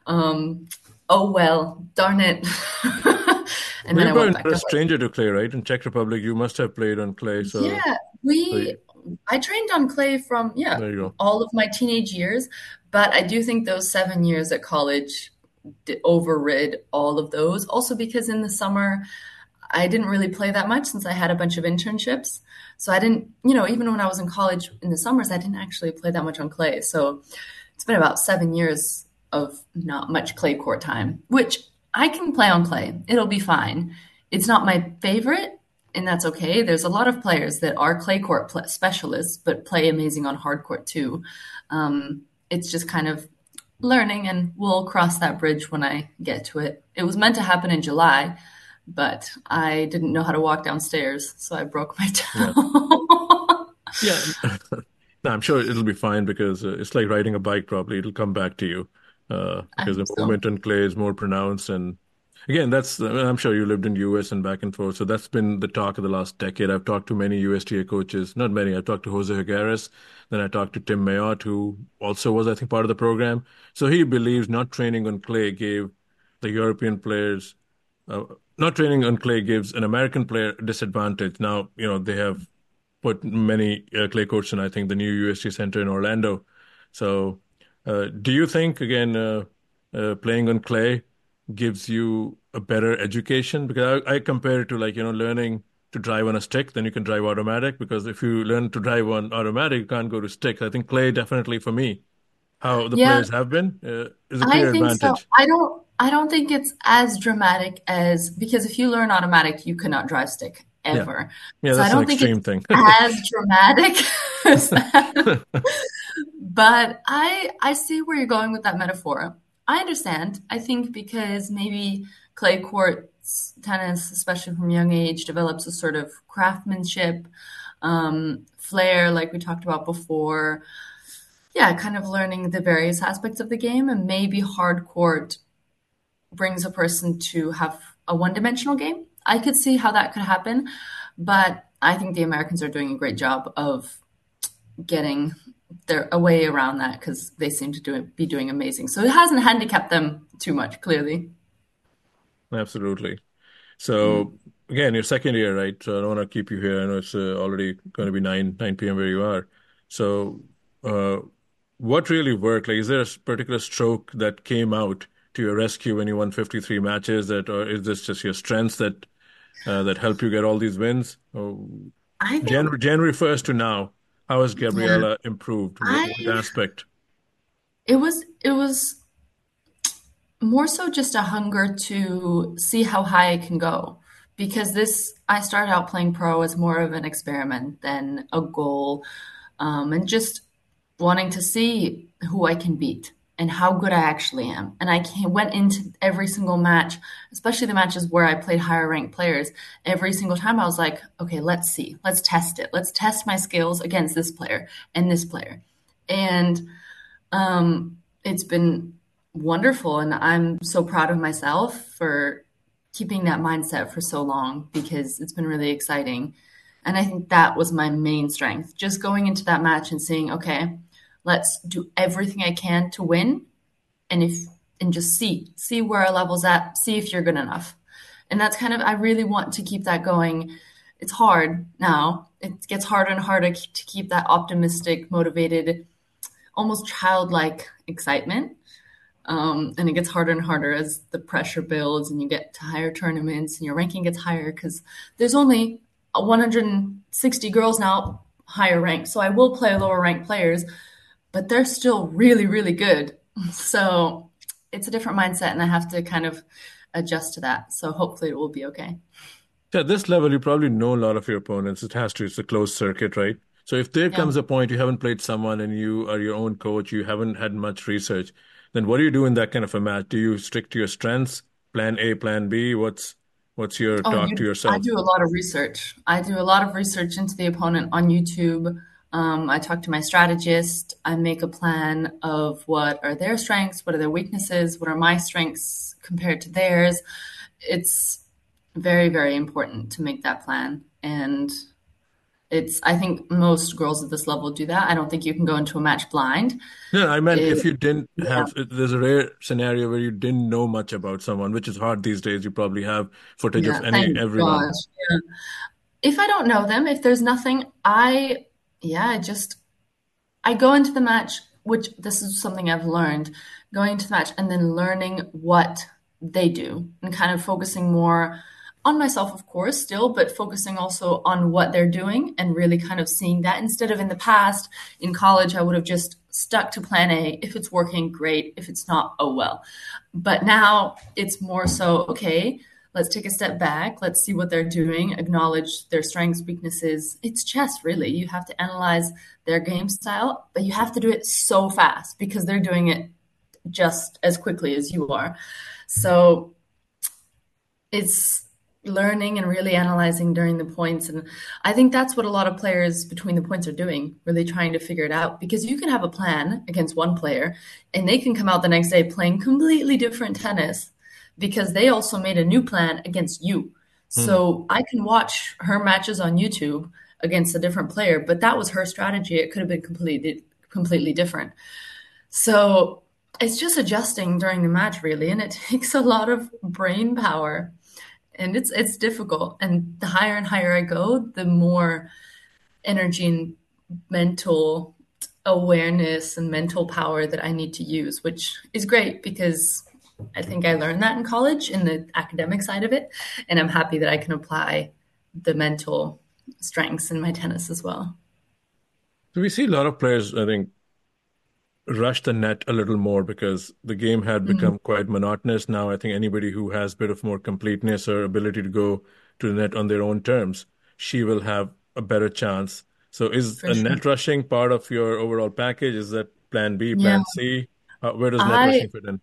Speaker 3: Um, oh well, darn it.
Speaker 2: and we then were a stranger to clay, right? In Czech Republic, you must have played on clay. So
Speaker 3: yeah, we I trained on clay from yeah all of my teenage years, but I do think those seven years at college overrid all of those. Also because in the summer I didn't really play that much since I had a bunch of internships. So I didn't, you know, even when I was in college in the summers, I didn't actually play that much on clay. So it's been about seven years of not much clay court time, which I can play on clay. It'll be fine. it's not my favorite, and that's okay. There's a lot of players that are clay court specialists, but play amazing on hard court too. Um, it's just kind of learning, and we'll cross that bridge when I get to it. It was meant to happen in July, but I didn't know how to walk downstairs, so I broke my toe.
Speaker 2: Yeah, yeah. no, I'm sure it'll be fine because uh, it's like riding a bike. Probably it'll come back to you uh, because the so. movement on clay is more pronounced and Again, that's I'm sure you lived in US and back and forth, so that's been the talk of the last decade. I've talked to many USTA coaches, not many. I talked to Jose Higueras, then I talked to Tim Mayotte, who also was, I think, part of the program. So he believes not training on clay gave the European players, uh, not training on clay gives an American player disadvantage. Now, you know, they have put many uh, clay courts in, I think, the new USTA Center in Orlando. So, uh, do you think again, uh, uh, playing on clay? Gives you a better education because I, I, compare it to like you know learning to drive on a stick then you can drive automatic because if you learn to drive on automatic you can't go to stick i think clay definitely for me how the yeah, players have been uh, is a clear I think advantage. So.
Speaker 3: i don't i don't think it's as dramatic as because if you learn automatic you cannot drive stick ever.
Speaker 2: Yeah, yeah so that's I don't an extreme
Speaker 3: thing. as dramatic as that. but i i see where you're going with that metaphor I understand. I think because maybe clay court tennis, especially from young age, develops a sort of craftsmanship, um, flair, like we talked about before. Yeah, kind of learning the various aspects of the game, and maybe hard court brings a person to have a one-dimensional game. I could see how that could happen, but I think the Americans are doing a great job of getting their a way around that because they seem to do be doing amazing. So it hasn't handicapped them too much, clearly.
Speaker 2: Absolutely. So mm. again, your second year, right? So I don't want to keep you here. I know it's uh, already going to be nine nine p.m. where you are. So uh, what really worked? Like, is there a particular stroke that came out to your rescue when you won fifty three matches? That or is this just your strengths that uh, that help you get all these wins? Or I think... January January first to now, how has Gabriela yeah. improved? I, what aspect?
Speaker 3: It was it was more so just a hunger to see how high I can go because this I started out playing pro as more of an experiment than a goal, um, and just wanting to see who I can beat and how good I actually am. And I went into every single match, especially the matches where I played higher ranked players. Every single time I was like, okay, let's see, let's test it. Let's test my skills against this player and this player. And um, it's been wonderful. And I'm so proud of myself for keeping that mindset for so long because it's been really exciting. And I think that was my main strength. Just going into that match and seeing, okay, let's do everything I can to win. And if, and just see, see where our level's at, see if you're good enough. And that's kind of, I really want to keep that going. It's hard now. It gets harder and harder to keep that optimistic, motivated, almost childlike excitement. Um, and it gets harder and harder as the pressure builds and you get to higher tournaments and your ranking gets higher because there's only 160 girls now higher ranked. So I will play lower ranked players, but they're still really, really good. So it's a different mindset, and I have to kind of adjust to that. So hopefully it will be okay.
Speaker 2: At this level, you probably know a lot of your opponents. It has to. It's a closed circuit, right? So if there yeah. comes a point you haven't played someone and you are your own coach, you haven't had much research, then what do you do in that kind of a match? Do you stick to your strengths, plan A, plan B? What's what's your oh, talk
Speaker 3: you,
Speaker 2: to yourself? I
Speaker 3: do a lot of research. I do a lot of research into the opponent on YouTube. Um, I talk to my strategist. I make a plan of what are their strengths, what are their weaknesses, what are my strengths compared to theirs. It's very, very important to make that plan. And it's, I think most girls at this level do that. I don't think you can go into a match blind.
Speaker 2: No, I meant it, if you didn't have, yeah. there's a rare scenario where you didn't know much about someone, which is hard these days. You probably have footage yeah, of any everyone. Yeah.
Speaker 3: If I don't know them, if there's nothing, I yeah, I just I go into the match, which this is something I've learned, going into the match and then learning what they do and kind of focusing more on myself, of course, still, but focusing also on what they're doing and really kind of seeing that instead of in the past in college, I would have just stuck to plan A. If it's working, great. If it's not, oh well. But now it's more so, okay, let's take a step back. Let's see what they're doing. Acknowledge their strengths weaknesses. It's chess really. You have to analyze their game style but you have to do it so fast because they're doing it just as quickly as you are. So it's learning and really analyzing during the points and i think that's what a lot of players between the points are doing really trying to figure it out because you can have a plan against one player and they can come out the next day playing completely different tennis because they also made a new plan against you. So hmm. i can watch her matches on youtube against a different player but that was her strategy. It could have been completely completely different. So it's just adjusting during the match really and it takes a lot of brain power and it's it's difficult. And the higher and higher i go the more energy and mental awareness and mental power that i need to use which is great because i think i learned that in college in the academic side of it and i'm happy that i can apply the mental strengths in my tennis as well
Speaker 2: so we see a lot of players i think rush the net a little more because the game had mm-hmm. become mm-hmm. quite monotonous. Now, I think anybody who has a bit of more completeness or ability to go to the net on their own terms, she will have a better chance. So, is sure. net rushing part of your overall package? Is that Plan B, Plan yeah. C? Uh, where does net I, rushing fit in?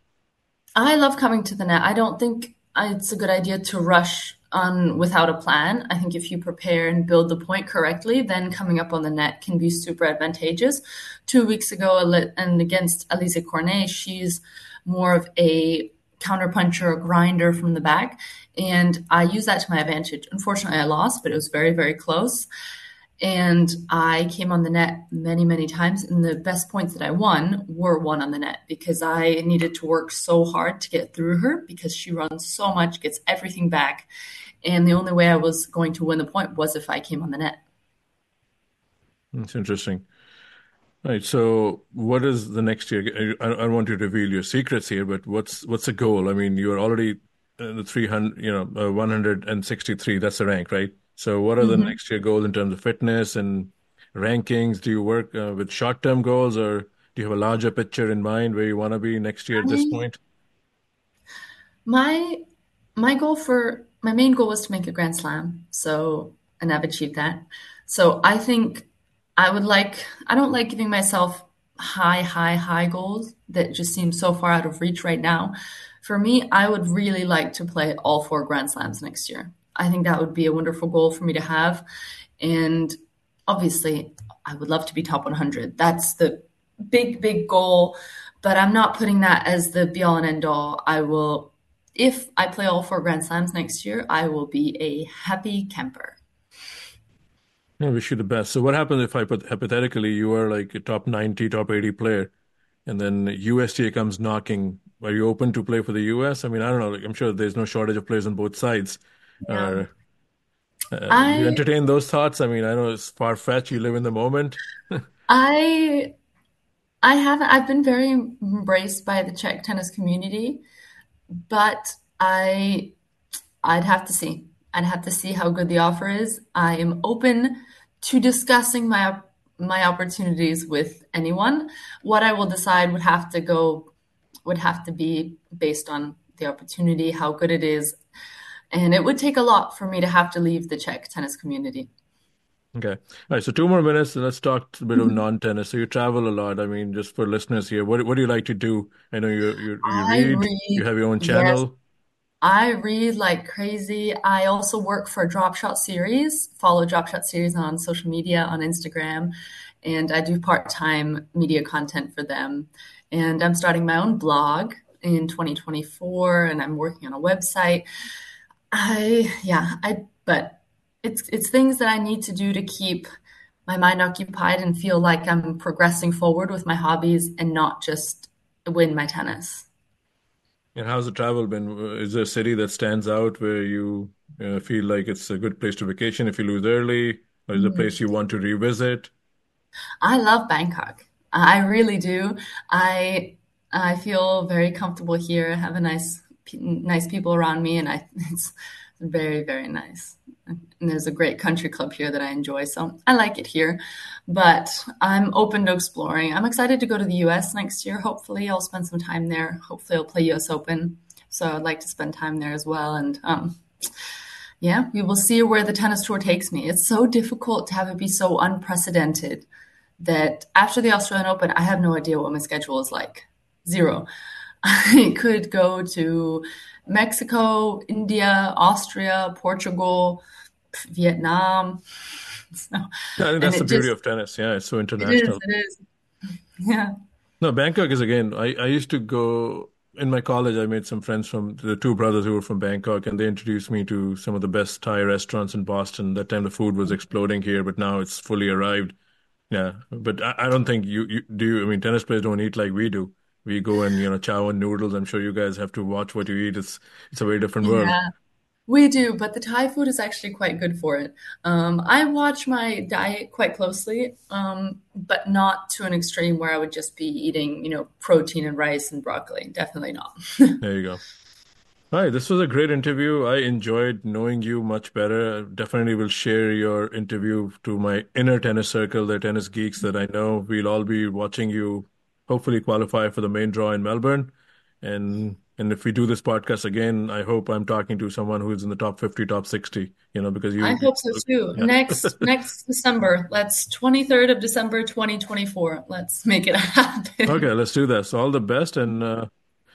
Speaker 3: I love coming to the net. I don't think it's a good idea to rush on without a plan. I think if you prepare and build the point correctly, then coming up on the net can be super advantageous. Two weeks ago, and against Alizé Cornet, she's more of a counterpuncher, a grinder from the back, and I use that to my advantage. Unfortunately, I lost, but it was very, very close. And I came on the net many, many times. And the best points that I won were won on the net because I needed to work so hard to get through her because she runs so much, gets everything back. And the only way I was going to win the point was if I came on the net.
Speaker 2: That's interesting. Right. So, what is the next year? I, don't want to reveal your secrets here, but what's what's the goal? I mean, you're already the 300, you know, uh, 163. That's the rank, right? So, what are the mm-hmm. next year goals in terms of fitness and rankings? Do you work uh, with short term goals, or do you have a larger picture in mind where you want to be next year at this point?
Speaker 3: My my goal for my main goal was to make a Grand Slam. So, and I've achieved that. So, I think I would like. I don't like giving myself high, high, high goals that just seem so far out of reach right now. For me, I would really like to play all four Grand Slams next year. I think that would be a wonderful goal for me to have. And obviously, I would love to be top 100. That's the big, big goal. But I'm not putting that as the be all and end all. I will, if I play all four Grand Slams next year, I will be a happy camper.
Speaker 2: I wish you the best. So, what happens if I put hypothetically you are like a top 90, top 80 player, and then USTA comes knocking? Are you open to play for the US? I mean, I don't know. I'm sure there's no shortage of players on both sides. Yeah. Uh, I, you entertain those thoughts? I mean, I know it's far fetched. You live in the moment.
Speaker 3: I I haven't. I've been very embraced by the Czech tennis community, but I I'd have to see. I'd have to see how good the offer is. I am open to discussing my my opportunities with anyone. What I will decide would have to go would have to be based on the opportunity, how good it is, and it would take a lot for me to have to leave the Czech tennis community.
Speaker 2: Okay. All right. So two more minutes. And let's talk a bit of mm-hmm. non-tennis. So you travel a lot. I mean, just for listeners here, what what do you like to do? I know you you, you read, read, You have your own channel. Yes.
Speaker 3: I read like crazy. I also work for Drop Shot Series. Follow Drop Shot Series on social media on Instagram, and I do part-time media content for them. And I'm starting my own blog in 2024, and I'm working on a website. I yeah, I but it's it's things that I need to do to keep my mind occupied and feel like I'm progressing forward with my hobbies and not just win my tennis.
Speaker 2: And how's the travel been? Is there a city that stands out where you uh, feel like it's a good place to vacation if you lose early, or is it a place you want to revisit?
Speaker 3: I love Bangkok. I really do. I I feel very comfortable here. I have a nice nice people around me, and I it's very very nice. And there's a great country club here that I enjoy, so I like it here. But I'm open to exploring. I'm excited to go to the U.S. next year. Hopefully, I'll spend some time there. Hopefully, I'll play U.S. Open. so I'd like to spend time there as well. And um, yeah, we will see where the tennis tour takes me. It's so difficult to have it be so unprecedented that after the Australian Open, I have no idea what my schedule is like. Zero. I could go to Mexico, India, Austria, Portugal, Vietnam.
Speaker 2: So, yeah, that's the beauty just, of tennis. Yeah, it's so international.
Speaker 3: It is. It is. Yeah.
Speaker 2: No, Bangkok is again. I, I used to go in my college. I made some friends from the two brothers who were from Bangkok, and they introduced me to some of the best Thai restaurants in Boston. That time the food was exploding here, but now it's fully arrived. Yeah, but I, I don't think you, you do. I mean, tennis players don't eat like we do. We go and you know chow and noodles. I'm sure you guys have to watch what you eat. It's it's a very different world.
Speaker 3: Yeah. We do, but the Thai food is actually quite good for it. Um, I watch my diet quite closely, um, but not to an extreme where I would just be eating, you know, protein and rice and broccoli. Definitely not.
Speaker 2: there you go. Hi, this was a great interview. I enjoyed knowing you much better. Definitely will share your interview to my inner tennis circle, the tennis geeks that I know. We'll all be watching you hopefully qualify for the main draw in Melbourne. And and if we do this podcast again, I hope I'm talking to someone who's in the top 50, top 60, you know, because you.
Speaker 3: I hope so too. Yeah. Next, next December, let's 23rd of December, 2024. Let's make it happen.
Speaker 2: Okay, let's do this. All the best. And, uh,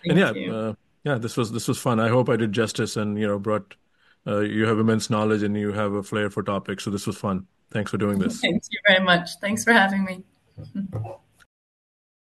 Speaker 2: and yeah, uh, yeah, this was, this was fun. I hope I did justice and, you know, brought, uh, you have immense knowledge and you have a flair for topics. So this was fun. Thanks for doing this.
Speaker 3: Thank you very much. Thanks for having me.